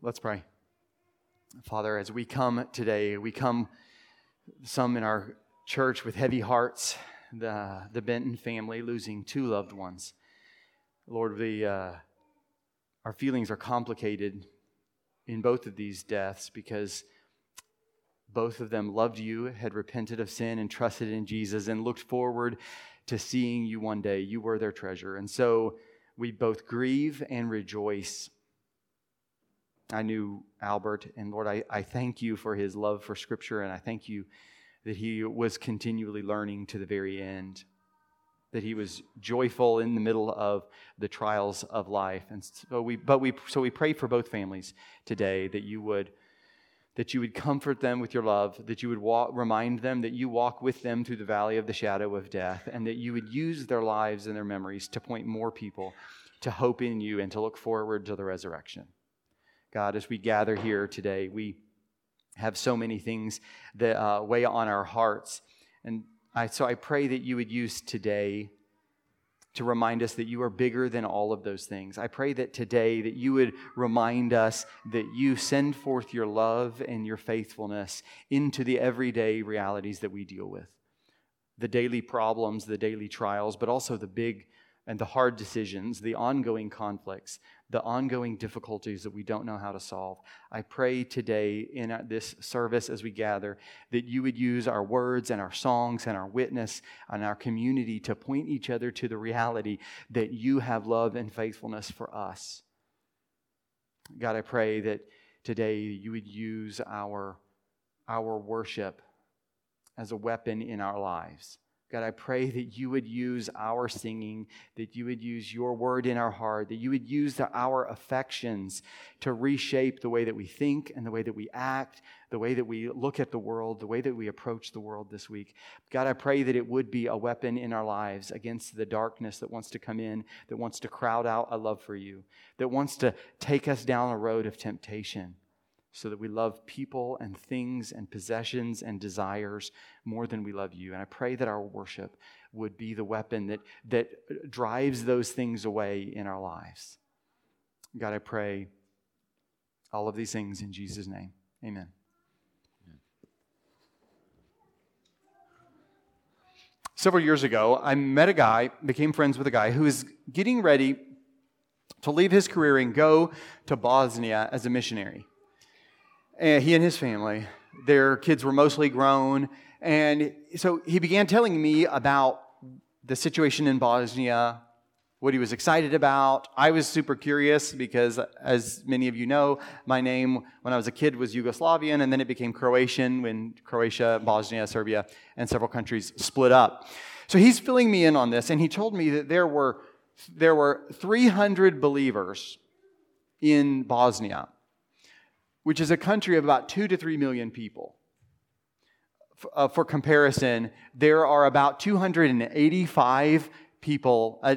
Let's pray. Father, as we come today, we come, some in our church with heavy hearts, the, the Benton family losing two loved ones. Lord, we, uh, our feelings are complicated in both of these deaths because both of them loved you, had repented of sin, and trusted in Jesus, and looked forward to seeing you one day. You were their treasure. And so we both grieve and rejoice I knew Albert, and Lord, I, I thank you for his love for Scripture, and I thank you that he was continually learning to the very end, that he was joyful in the middle of the trials of life. And so we, but we, so we pray for both families today that you would, that you would comfort them with your love, that you would walk, remind them that you walk with them through the valley of the shadow of death, and that you would use their lives and their memories to point more people to hope in you and to look forward to the resurrection. God, as we gather here today, we have so many things that uh, weigh on our hearts. And I, so I pray that you would use today to remind us that you are bigger than all of those things. I pray that today that you would remind us that you send forth your love and your faithfulness into the everyday realities that we deal with. The daily problems, the daily trials, but also the big and the hard decisions, the ongoing conflicts, the ongoing difficulties that we don't know how to solve. I pray today in uh, this service as we gather that you would use our words and our songs and our witness and our community to point each other to the reality that you have love and faithfulness for us. God, I pray that today you would use our, our worship as a weapon in our lives God, I pray that you would use our singing, that you would use your word in our heart, that you would use the, our affections to reshape the way that we think and the way that we act, the way that we look at the world, the way that we approach the world this week. God, I pray that it would be a weapon in our lives against the darkness that wants to come in, that wants to crowd out a love for you, that wants to take us down a road of temptation so that we love people and things and possessions and desires more than we love you. And I pray that our worship would be the weapon that, that drives those things away in our lives. God, I pray all of these things in Jesus' name. Amen. Several years ago, I met a guy, became friends with a guy who is getting ready to leave his career and go to Bosnia as a missionary and he and his family. Their kids were mostly grown. And so he began telling me about the situation in Bosnia, what he was excited about. I was super curious because, as many of you know, my name when I was a kid was Yugoslavian, and then it became Croatian when Croatia, Bosnia, Serbia, and several countries split up. So he's filling me in on this, and he told me that there were, there were 300 believers in Bosnia which is a country of about two to three million people. Uh, for comparison, there are about 285 people uh,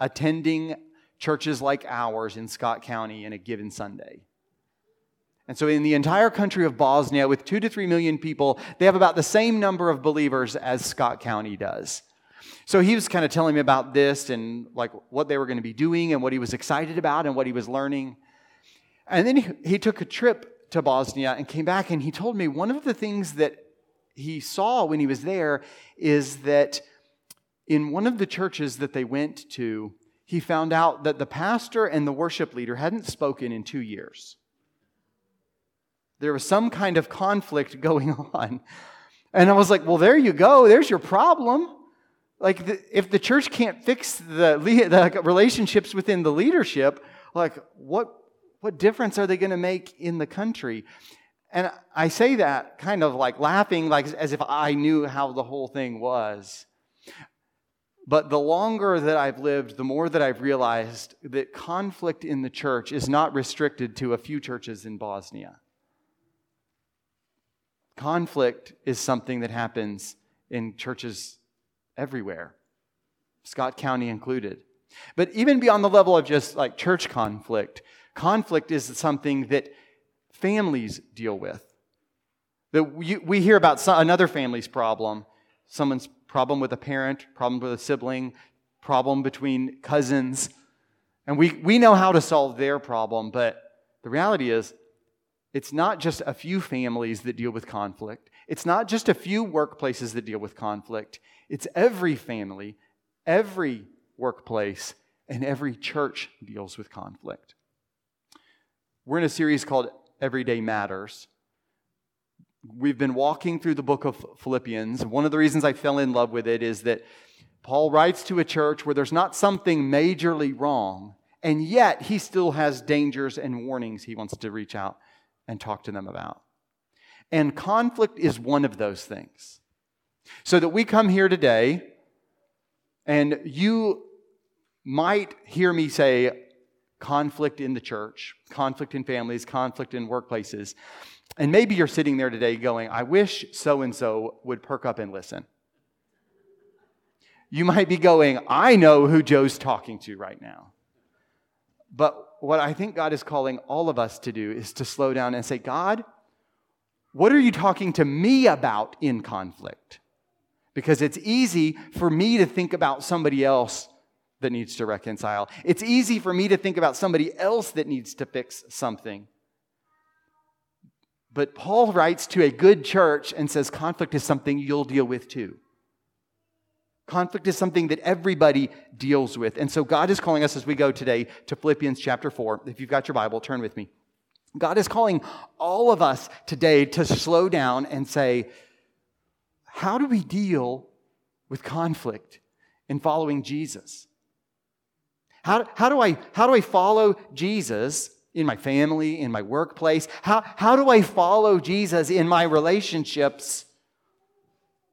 attending churches like ours in Scott County in a given Sunday. And so, in the entire country of Bosnia, with two to three million people, they have about the same number of believers as Scott County does. So he was kind of telling me about this and like what they were going to be doing and what he was excited about and what he was learning. And then he, he took a trip to Bosnia and came back, and he told me one of the things that he saw when he was there is that in one of the churches that they went to, he found out that the pastor and the worship leader hadn't spoken in two years. There was some kind of conflict going on. And I was like, well, there you go. There's your problem. Like, the, if the church can't fix the, the relationships within the leadership, like, what, what difference are they going to make in the country? And I say that kind of like laughing, like as if I knew how the whole thing was. But the longer that I've lived, the more that I've realized that conflict in the church is not restricted to a few churches in Bosnia. Conflict is something that happens in churches everywhere, Scott County included. But even beyond the level of just like church conflict, Conflict is something that families deal with. That we, we hear about some, another family's problem, someone's problem with a parent, problem with a sibling, problem between cousins, and we, we know how to solve their problem, but The reality is, it's not just a few families that deal with conflict. It's not just a few workplaces that deal with conflict. It's every family, every workplace, and every church deals with conflict. We're in a series called Everyday Matters. We've been walking through the book of Philippians. One of the reasons I fell in love with it is that Paul writes to a church where there's not something majorly wrong, and yet he still has dangers and warnings he wants to reach out and talk to them about. And conflict is one of those things. So that we come here today, and you might hear me say conflict in the church, conflict in families, conflict in workplaces. And maybe you're sitting there today going, I wish so and so would perk up and listen. You might be going, I know who Joe's talking to right now. But what I think God is calling all of us to do is to slow down and say, God, what are you talking to me about in conflict? Because it's easy for me to think about somebody else that needs to reconcile. It's easy for me to think about somebody else that needs to fix something. But Paul writes to a good church and says conflict is something you'll deal with too. Conflict is something that everybody deals with. And so God is calling us as we go today to Philippians chapter 4. If you've got your Bible, turn with me. God is calling all of us today to slow down and say, how do we deal with conflict in following Jesus? How, how, do, I, how do I follow Jesus in my family, in my workplace? How, how do I follow Jesus in my relationships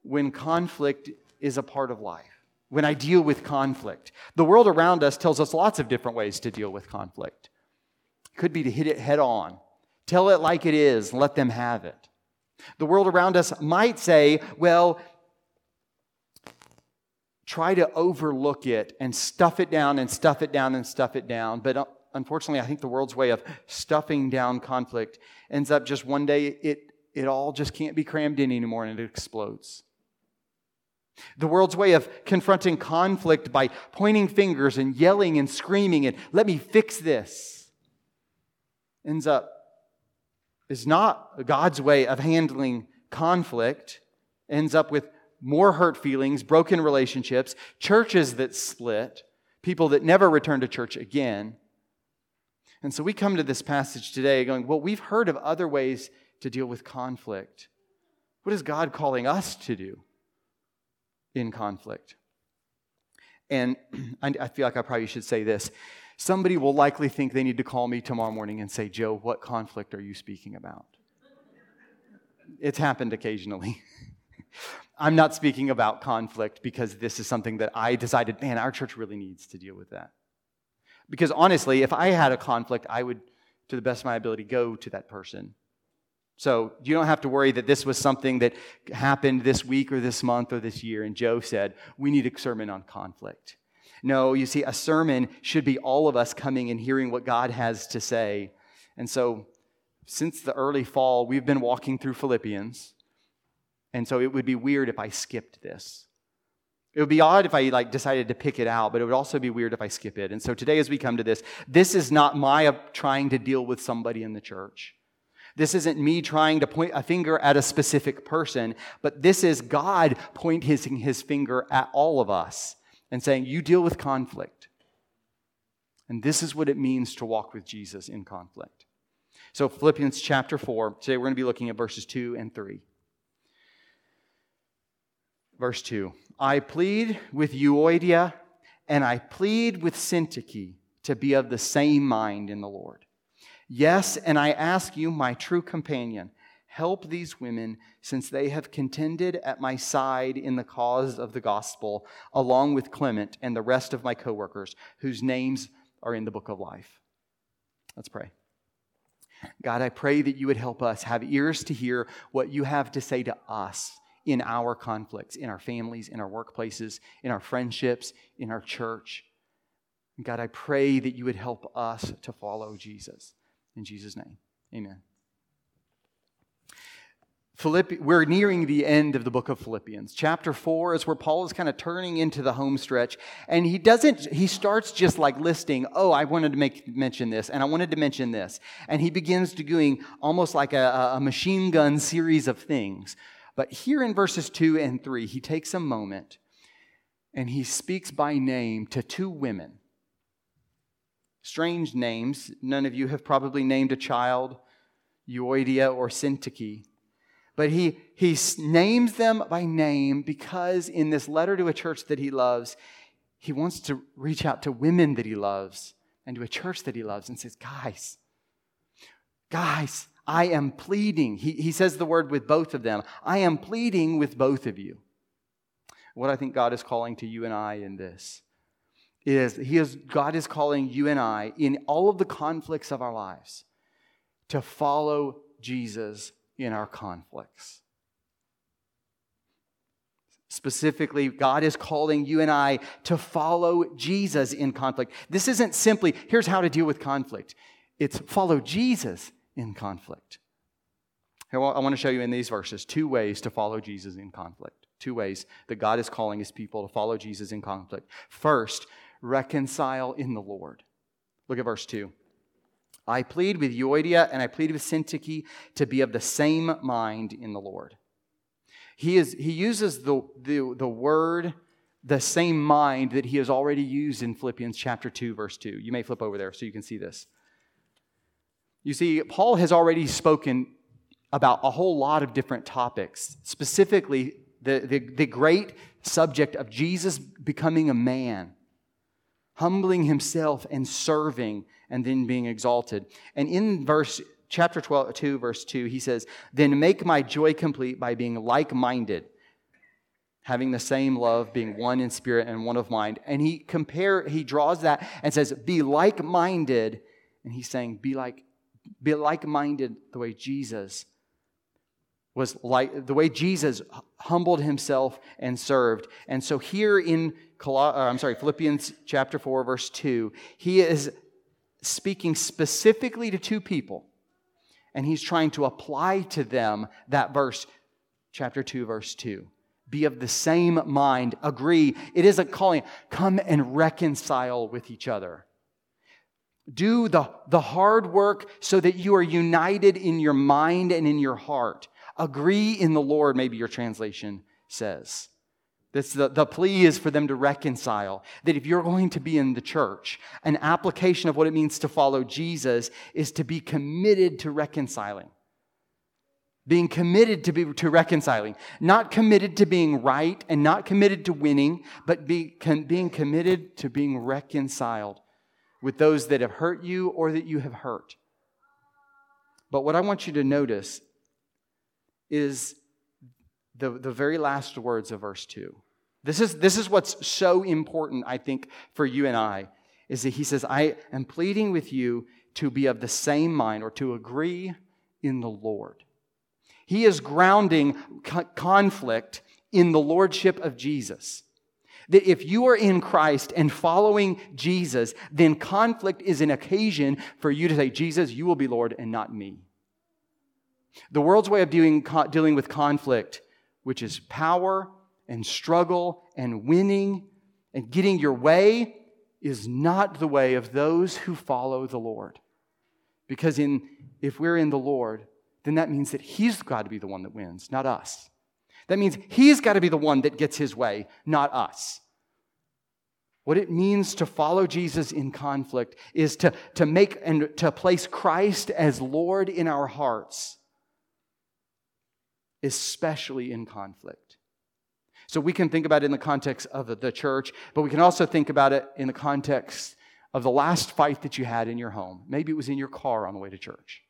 when conflict is a part of life, when I deal with conflict. The world around us tells us lots of different ways to deal with conflict. It could be to hit it head on, tell it like it is, let them have it. The world around us might say, well, try to overlook it and stuff it down and stuff it down and stuff it down. But uh, unfortunately, I think the world's way of stuffing down conflict ends up just one day it, it all just can't be crammed in anymore and it explodes. The world's way of confronting conflict by pointing fingers and yelling and screaming and let me fix this ends up is not God's way of handling conflict, ends up with more hurt feelings, broken relationships, churches that split, people that never return to church again. And so we come to this passage today going, well, we've heard of other ways to deal with conflict. What is God calling us to do? in conflict. And I feel like I probably should say this. Somebody will likely think they need to call me tomorrow morning and say, Joe, what conflict are you speaking about? It's happened occasionally. I'm not speaking about conflict because this is something that I decided, man, our church really needs to deal with that. Because honestly, if I had a conflict, I would, to the best of my ability, go to that person so you don't have to worry that this was something that happened this week or this month or this year. And Joe said, we need a sermon on conflict. No, you see, a sermon should be all of us coming and hearing what God has to say. And so, since the early fall, we've been walking through Philippians. And so, it would be weird if I skipped this. It would be odd if I like decided to pick it out, but it would also be weird if I skip it. And so today as we come to this, this is not my uh, trying to deal with somebody in the church. This isn't me trying to point a finger at a specific person, but this is God pointing his finger at all of us and saying, You deal with conflict. And this is what it means to walk with Jesus in conflict. So, Philippians chapter 4, today we're going to be looking at verses 2 and 3. Verse 2 I plead with Euodia and I plead with Syntyche to be of the same mind in the Lord. Yes, and I ask you, my true companion, help these women since they have contended at my side in the cause of the gospel, along with Clement and the rest of my coworkers whose names are in the book of life. Let's pray. God, I pray that you would help us have ears to hear what you have to say to us in our conflicts, in our families, in our workplaces, in our friendships, in our church. God, I pray that you would help us to follow Jesus. In Jesus' name, amen. Philippi- we're nearing the end of the book of Philippians. Chapter 4 is where Paul is kind of turning into the home stretch. And he doesn't, he starts just like listing, oh, I wanted to make mention this, and I wanted to mention this. And he begins to doing almost like a, a machine gun series of things. But here in verses 2 and 3, he takes a moment and he speaks by name to two women. Strange names. None of you have probably named a child Euodia or Syntyche. But he, he names them by name because in this letter to a church that he loves, he wants to reach out to women that he loves and to a church that he loves and says, Guys, guys, I am pleading. He, he says the word with both of them. I am pleading with both of you. What I think God is calling to you and I in this is he is God is calling you and I in all of the conflicts of our lives to follow Jesus in our conflicts. Specifically, God is calling you and I to follow Jesus in conflict. This isn't simply, here's how to deal with conflict. It's follow Jesus in conflict. I want to show you in these verses two ways to follow Jesus in conflict. Two ways that God is calling his people to follow Jesus in conflict. First, reconcile in the Lord. Look at verse 2. I plead with Euodia and I plead with Syntyche to be of the same mind in the Lord. He, is, he uses the, the, the word, the same mind that he has already used in Philippians chapter 2, verse 2. You may flip over there so you can see this. You see, Paul has already spoken about a whole lot of different topics, specifically the, the, the great subject of Jesus becoming a man humbling himself and serving and then being exalted. And in verse chapter 12, 2, verse 2, he says, Then make my joy complete by being like minded, having the same love, being one in spirit and one of mind. And he compare, he draws that and says, Be like minded. And he's saying, Be like, be like minded the way Jesus was like the way Jesus humbled himself and served. And so here in uh, I'm sorry, Philippians chapter 4 verse 2, he is speaking specifically to two people and he's trying to apply to them that verse chapter 2 verse 2 be of the same mind. Agree. It is a calling. Come and reconcile with each other do the, the hard work so that you are united in your mind and in your heart Agree in the Lord, maybe your translation says. This, the, the plea is for them to reconcile. That if you're going to be in the church, an application of what it means to follow Jesus is to be committed to reconciling. Being committed to, be, to reconciling. Not committed to being right and not committed to winning, but be, com, being committed to being reconciled with those that have hurt you or that you have hurt. But what I want you to notice is the, the very last words of verse 2. This is, this is what's so important, I think, for you and I, is that he says, I am pleading with you to be of the same mind or to agree in the Lord. He is grounding co- conflict in the lordship of Jesus. That if you are in Christ and following Jesus, then conflict is an occasion for you to say, Jesus, you will be Lord and not me. The world's way of dealing, dealing with conflict, which is power and struggle and winning and getting your way, is not the way of those who follow the Lord. Because in, if we're in the Lord, then that means that He's got to be the one that wins, not us. That means He's got to be the one that gets His way, not us. What it means to follow Jesus in conflict is to, to make and to place Christ as Lord in our hearts especially in conflict. So we can think about it in the context of the church, but we can also think about it in the context of the last fight that you had in your home. Maybe it was in your car on the way to church.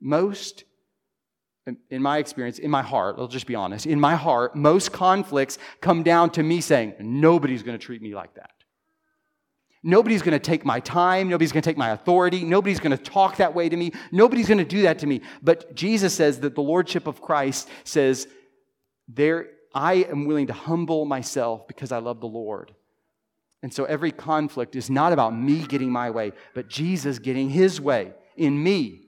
Most, in my experience, in my heart, I'll just be honest, in my heart, most conflicts come down to me saying, nobody's going to treat me like that. Nobody's going to take my time. Nobody's going to take my authority. Nobody's going to talk that way to me. Nobody's going to do that to me. But Jesus says that the Lordship of Christ says, there, I am willing to humble myself because I love the Lord. And so every conflict is not about me getting my way, but Jesus getting his way in me.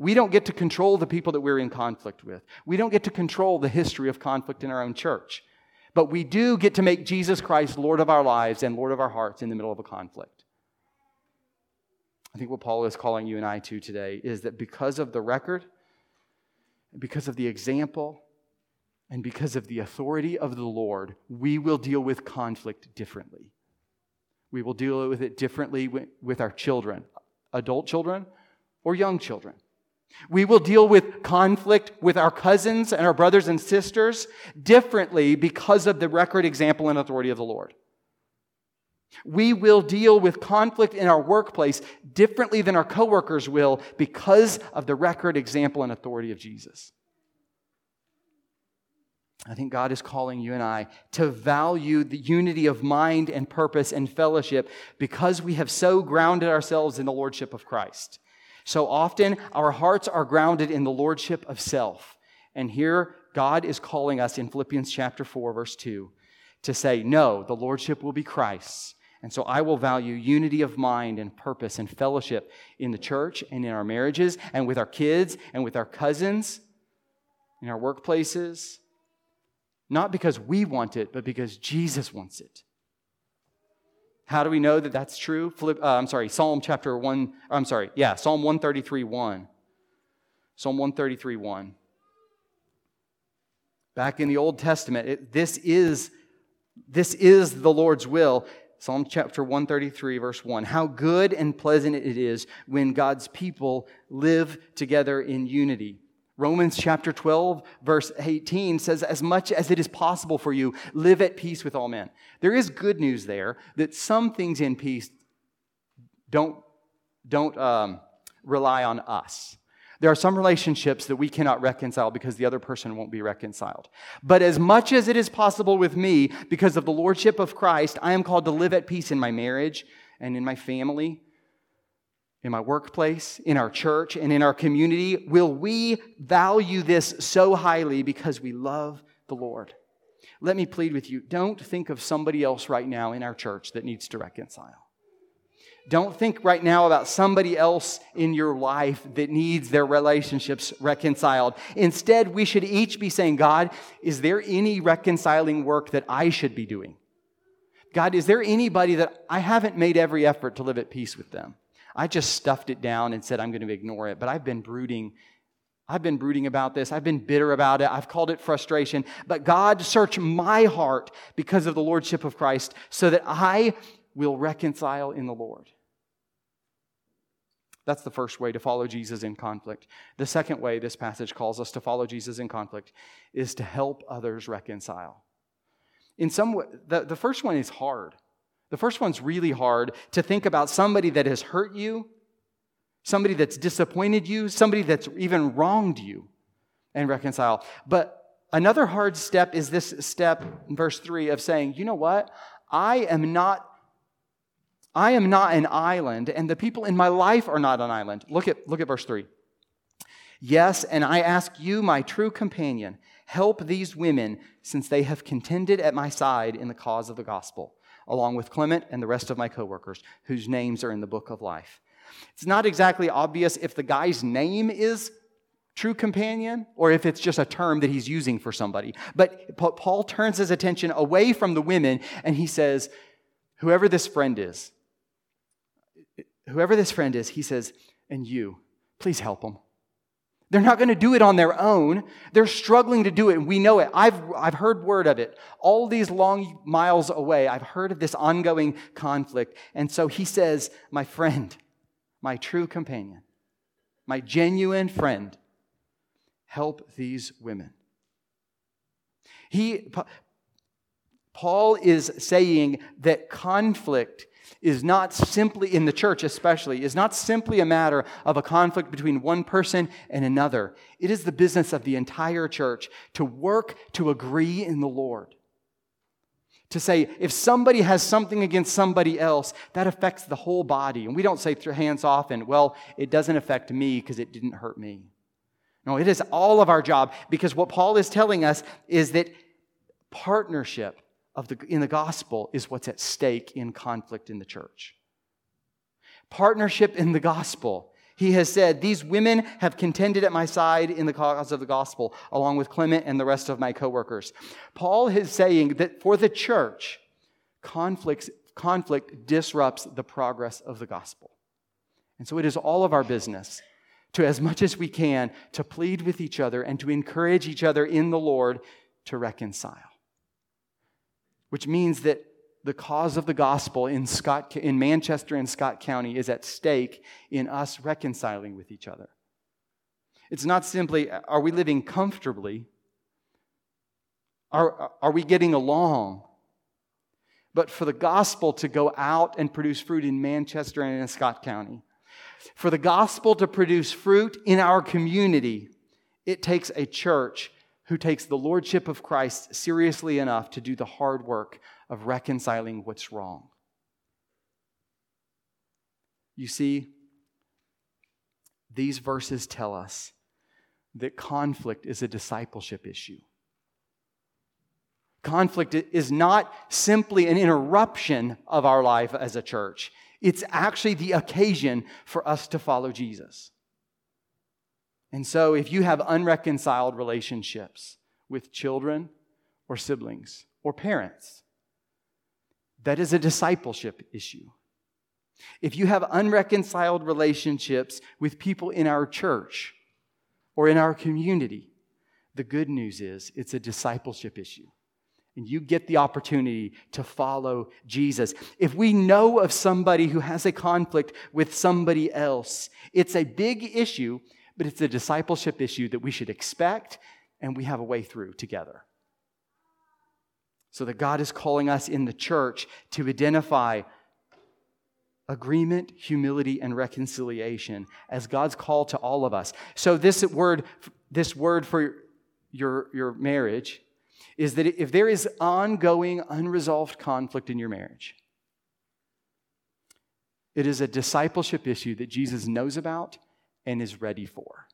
We don't get to control the people that we're in conflict with. We don't get to control the history of conflict in our own church. But we do get to make Jesus Christ Lord of our lives and Lord of our hearts in the middle of a conflict. I think what Paul is calling you and I to today is that because of the record, because of the example, and because of the authority of the Lord, we will deal with conflict differently. We will deal with it differently with our children, adult children or young children. We will deal with conflict with our cousins and our brothers and sisters differently because of the record, example, and authority of the Lord. We will deal with conflict in our workplace differently than our coworkers will because of the record, example, and authority of Jesus. I think God is calling you and I to value the unity of mind and purpose and fellowship because we have so grounded ourselves in the Lordship of Christ. So often, our hearts are grounded in the Lordship of self. And here, God is calling us in Philippians chapter 4, verse 2, to say, No, the Lordship will be Christ's. And so I will value unity of mind and purpose and fellowship in the church and in our marriages and with our kids and with our cousins, in our workplaces, not because we want it, but because Jesus wants it. How do we know that that's true? uh, I'm sorry, Psalm chapter 1, I'm sorry, yeah, Psalm 133 1. Psalm 133 1. Back in the Old Testament, it, this is this is the Lord's will. Psalm chapter 133, verse 1. How good and pleasant it is when God's people live together in unity. Romans chapter 12, verse 18 says, As much as it is possible for you, live at peace with all men. There is good news there that some things in peace don't, don't um, rely on us. There are some relationships that we cannot reconcile because the other person won't be reconciled. But as much as it is possible with me, because of the Lordship of Christ, I am called to live at peace in my marriage and in my family in my workplace, in our church, and in our community? Will we value this so highly because we love the Lord? Let me plead with you don't think of somebody else right now in our church that needs to reconcile. Don't think right now about somebody else in your life that needs their relationships reconciled. Instead, we should each be saying, God, is there any reconciling work that I should be doing? God, is there anybody that I haven't made every effort to live at peace with them? I just stuffed it down and said, I'm going to ignore it. But I've been brooding. I've been brooding about this. I've been bitter about it. I've called it frustration. But God, search my heart because of the Lordship of Christ so that I will reconcile in the Lord. That's the first way to follow Jesus in conflict. The second way this passage calls us to follow Jesus in conflict is to help others reconcile. In some way, the, the first one is hard. The first one's really hard to think about somebody that has hurt you, somebody that's disappointed you, somebody that's even wronged you, and reconcile. But another hard step is this step verse 3 of saying, you know what? I am not I am not an island, and the people in my life are not an island. Look at, look at verse 3. Yes, and I ask you, my true companion, help these women, since they have contended at my side in the cause of the gospel along with Clement and the rest of my coworkers, whose names are in the book of life. It's not exactly obvious if the guy's name is true companion or if it's just a term that he's using for somebody. But Paul turns his attention away from the women and he says, Whoever this friend is, whoever this friend is, he says, and you, please help them. They're not going to do it on their own. They're struggling to do it, and we know it. I've, I've heard word of it. All these long miles away, I've heard of this ongoing conflict. And so he says, My friend, my true companion, my genuine friend, help these women. He, Paul is saying that conflict is not simply, in the church especially, is not simply a matter of a conflict between one person and another. It is the business of the entire church to work to agree in the Lord. To say, if somebody has something against somebody else, that affects the whole body. And we don't say hands off and, well, it doesn't affect me because it didn't hurt me. No, it is all of our job because what Paul is telling us is that partnership of the, in the gospel is what's at stake in conflict in the church. Partnership in the gospel. He has said, These women have contended at my side in the cause of the gospel, along with Clement and the rest of my coworkers. Paul is saying that for the church, conflict, conflict disrupts the progress of the gospel. And so it is all of our business to, as much as we can, to plead with each other and to encourage each other in the Lord to reconcile. Which means that the cause of the gospel in, Scott, in Manchester and Scott County is at stake in us reconciling with each other. It's not simply, are we living comfortably? Are, are we getting along? But for the gospel to go out and produce fruit in Manchester and in Scott County, for the gospel to produce fruit in our community, it takes a church who takes the lordship of Christ seriously enough to do the hard work of reconciling what's wrong. You see, these verses tell us that conflict is a discipleship issue. Conflict is not simply an interruption of our life as a church, it's actually the occasion for us to follow Jesus. And so, if you have unreconciled relationships with children or siblings or parents, that is a discipleship issue. If you have unreconciled relationships with people in our church or in our community, the good news is it's a discipleship issue. And you get the opportunity to follow Jesus. If we know of somebody who has a conflict with somebody else, it's a big issue, but it's a discipleship issue that we should expect and we have a way through together. So that God is calling us in the church to identify agreement, humility, and reconciliation as God's call to all of us. So this word, this word for your, your marriage is that if there is ongoing, unresolved conflict in your marriage, it is a discipleship issue that Jesus knows about and is ready for.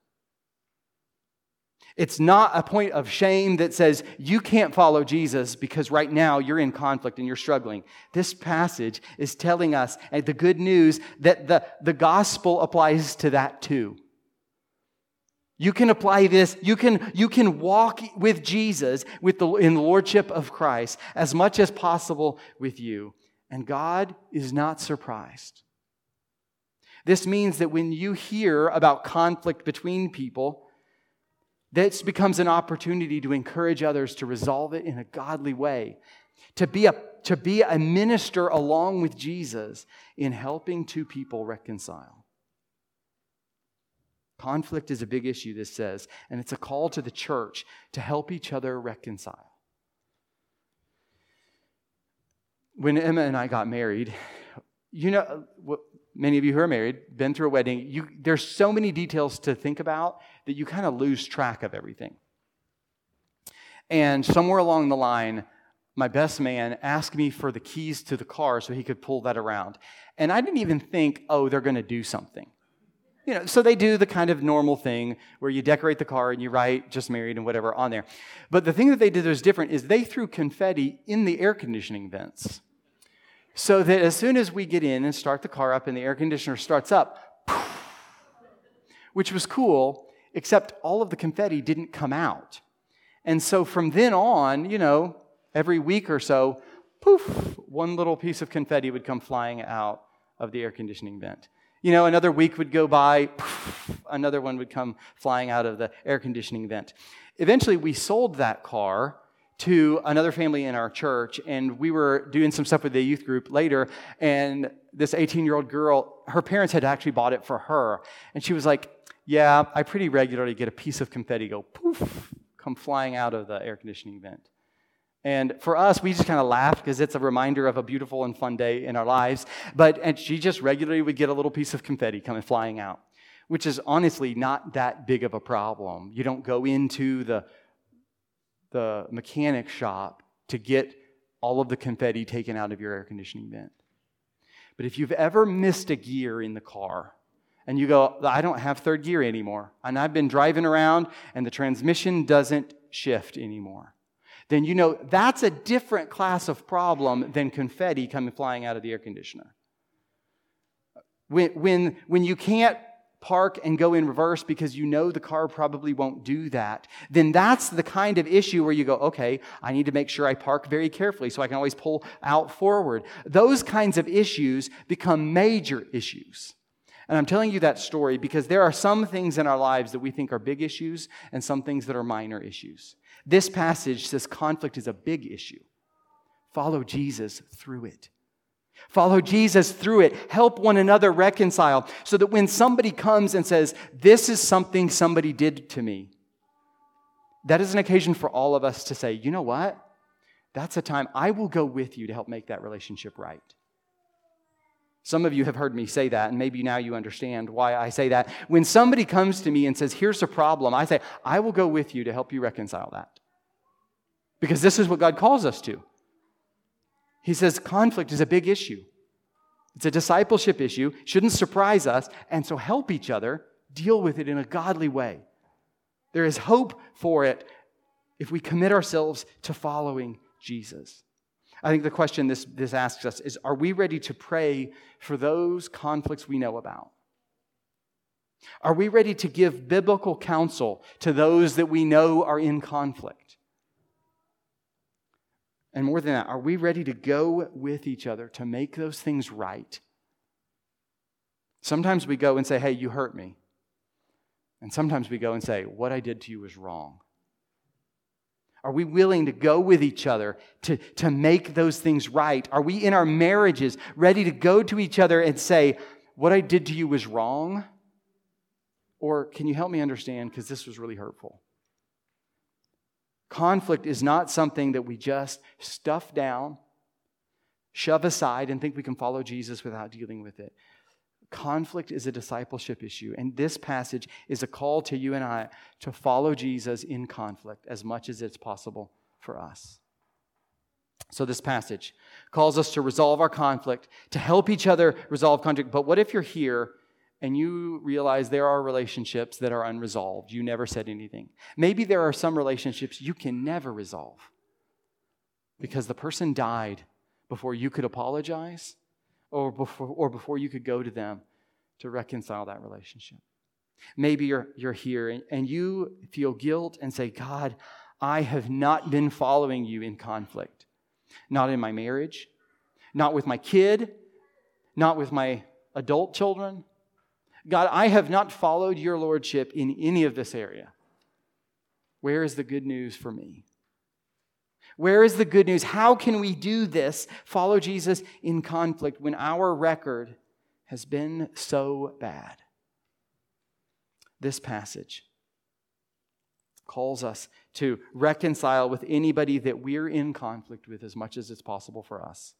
It's not a point of shame that says you can't follow Jesus because right now you're in conflict and you're struggling. This passage is telling us eh, the good news that the, the gospel applies to that too. You can apply this, you can, you can walk with Jesus with the, in the Lordship of Christ as much as possible with you. And God is not surprised. This means that when you hear about conflict between people, this becomes an opportunity to encourage others to resolve it in a godly way, to be a, to be a minister along with Jesus in helping two people reconcile. Conflict is a big issue, this says, and it's a call to the church to help each other reconcile. When Emma and I got married, you know, many of you who are married, been through a wedding, you, there's so many details to think about that you kind of lose track of everything. And somewhere along the line, my best man asked me for the keys to the car so he could pull that around. And I didn't even think, oh, they're going to do something. You know, so they do the kind of normal thing where you decorate the car and you write just married and whatever on there. But the thing that they did that was different is they threw confetti in the air conditioning vents. So that as soon as we get in and start the car up and the air conditioner starts up, which was cool, except all of the confetti didn't come out. And so from then on, you know, every week or so, poof, one little piece of confetti would come flying out of the air conditioning vent. You know, another week would go by, poof, another one would come flying out of the air conditioning vent. Eventually, we sold that car to another family in our church, and we were doing some stuff with the youth group later, and this 18 year old girl, her parents had actually bought it for her, and she was like, Yeah, I pretty regularly get a piece of confetti go poof, come flying out of the air conditioning vent. And for us, we just kind of laughed because it's a reminder of a beautiful and fun day in our lives. But and she just regularly would get a little piece of confetti coming flying out, which is honestly not that big of a problem. You don't go into the the mechanic shop to get all of the confetti taken out of your air conditioning vent. But if you've ever missed a gear in the car and you go, I don't have third gear anymore, and I've been driving around and the transmission doesn't shift anymore, then you know that's a different class of problem than confetti coming flying out of the air conditioner. When, when, when you can't park and go in reverse because you know the car probably won't do that, then that's the kind of issue where you go, okay, I need to make sure I park very carefully so I can always pull out forward. Those kinds of issues become major issues. And I'm telling you that story because there are some things in our lives that we think are big issues and some things that are minor issues. This passage says conflict is a big issue. Follow Jesus through it. Follow Jesus through it. Help one another reconcile so that when somebody comes and says, This is something somebody did to me, that is an occasion for all of us to say, You know what? That's a time I will go with you to help make that relationship right. Some of you have heard me say that, and maybe now you understand why I say that. When somebody comes to me and says, Here's a problem, I say, I will go with you to help you reconcile that. Because this is what God calls us to. He says conflict is a big issue. It's a discipleship issue, shouldn't surprise us, and so help each other deal with it in a godly way. There is hope for it if we commit ourselves to following Jesus. I think the question this, this asks us is Are we ready to pray for those conflicts we know about? Are we ready to give biblical counsel to those that we know are in conflict? And more than that, are we ready to go with each other to make those things right? Sometimes we go and say, hey, you hurt me. And sometimes we go and say, what I did to you was wrong. Are we willing to go with each other to, to make those things right? Are we in our marriages ready to go to each other and say, what I did to you was wrong? Or can you help me understand because this was really hurtful? Conflict is not something that we just stuff down, shove aside, and think we can follow Jesus without dealing with it. Conflict is a discipleship issue, and this passage is a call to you and I to follow Jesus in conflict as much as it's possible for us. So, this passage calls us to resolve our conflict, to help each other resolve conflict. But what if you're here and you realize there are relationships that are unresolved. You never said anything. Maybe there are some relationships you can never resolve because the person died before you could apologize or before, or before you could go to them to reconcile that relationship. Maybe you're, you're here and, and you feel guilt and say, God, I have not been following you in conflict. Not in my marriage, not with my kid, not with my adult children, God, I have not followed your lordship in any of this area. Where is the good news for me? Where is the good news? How can we do this, follow Jesus in conflict, when our record has been so bad? This passage calls us to reconcile with anybody that we're in conflict with as much as it's possible for us.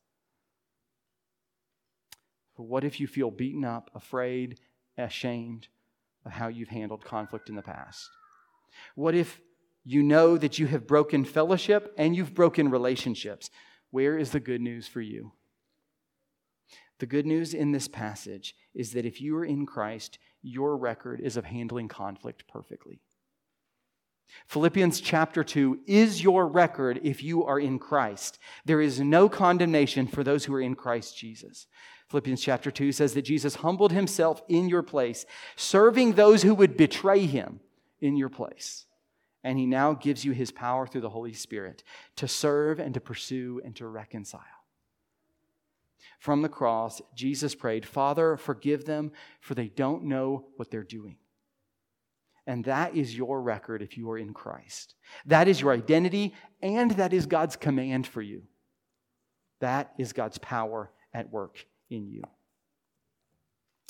But what if you feel beaten up, afraid, ashamed of how you've handled conflict in the past? What if you know that you have broken fellowship and you've broken relationships? Where is the good news for you? The good news in this passage is that if you are in Christ, your record is of handling conflict perfectly. Philippians chapter 2 is your record if you are in Christ. There is no condemnation for those who are in Christ Jesus. Philippians chapter 2 says that Jesus humbled himself in your place, serving those who would betray him in your place. And he now gives you his power through the Holy Spirit to serve and to pursue and to reconcile. From the cross, Jesus prayed, Father, forgive them, for they don't know what they're doing. And that is your record if you are in Christ. That is your identity, and that is God's command for you. That is God's power at work in you.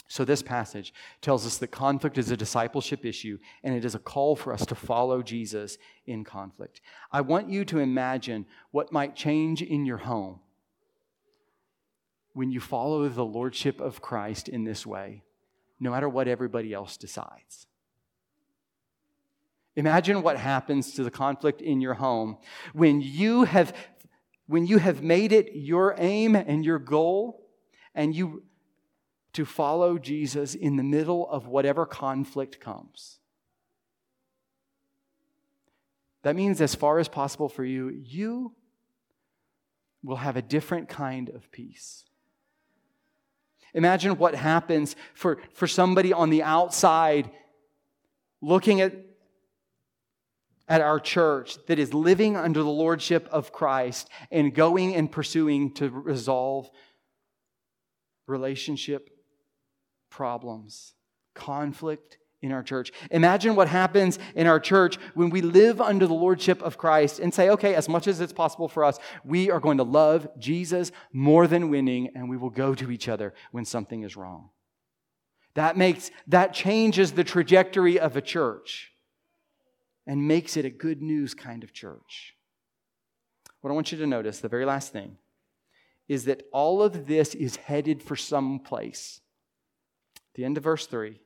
So, this passage tells us that conflict is a discipleship issue and it is a call for us to follow Jesus in conflict. I want you to imagine what might change in your home when you follow the lordship of Christ in this way, no matter what everybody else decides. Imagine what happens to the conflict in your home when you have, when you have made it your aim and your goal and you to follow Jesus in the middle of whatever conflict comes. That means, as far as possible for you, you will have a different kind of peace. Imagine what happens for, for somebody on the outside looking at, at our church that is living under the lordship of Christ and going and pursuing to resolve relationship problems, conflict in our church. Imagine what happens in our church when we live under the lordship of Christ and say, okay, as much as it's possible for us, we are going to love Jesus more than winning, and we will go to each other when something is wrong. That makes that changes the trajectory of a church and makes it a good news kind of church. What I want you to notice, the very last thing, is that all of this is headed for some place. the end of verse 3,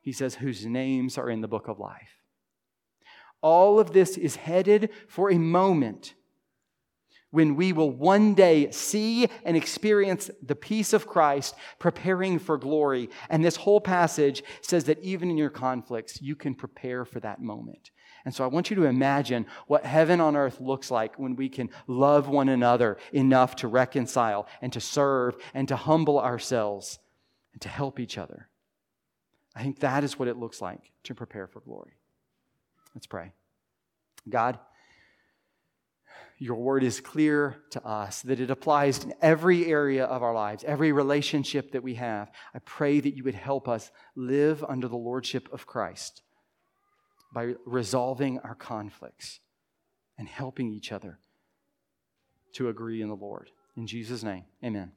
he says, whose names are in the book of life. All of this is headed for a moment when we will one day see and experience the peace of Christ preparing for glory. And this whole passage says that even in your conflicts, you can prepare for that moment. And so I want you to imagine what heaven on earth looks like when we can love one another enough to reconcile and to serve and to humble ourselves and to help each other. I think that is what it looks like to prepare for glory. Let's pray. God, your word is clear to us that it applies in every area of our lives, every relationship that we have. I pray that you would help us live under the lordship of Christ by resolving our conflicts and helping each other to agree in the Lord. In Jesus' name, amen.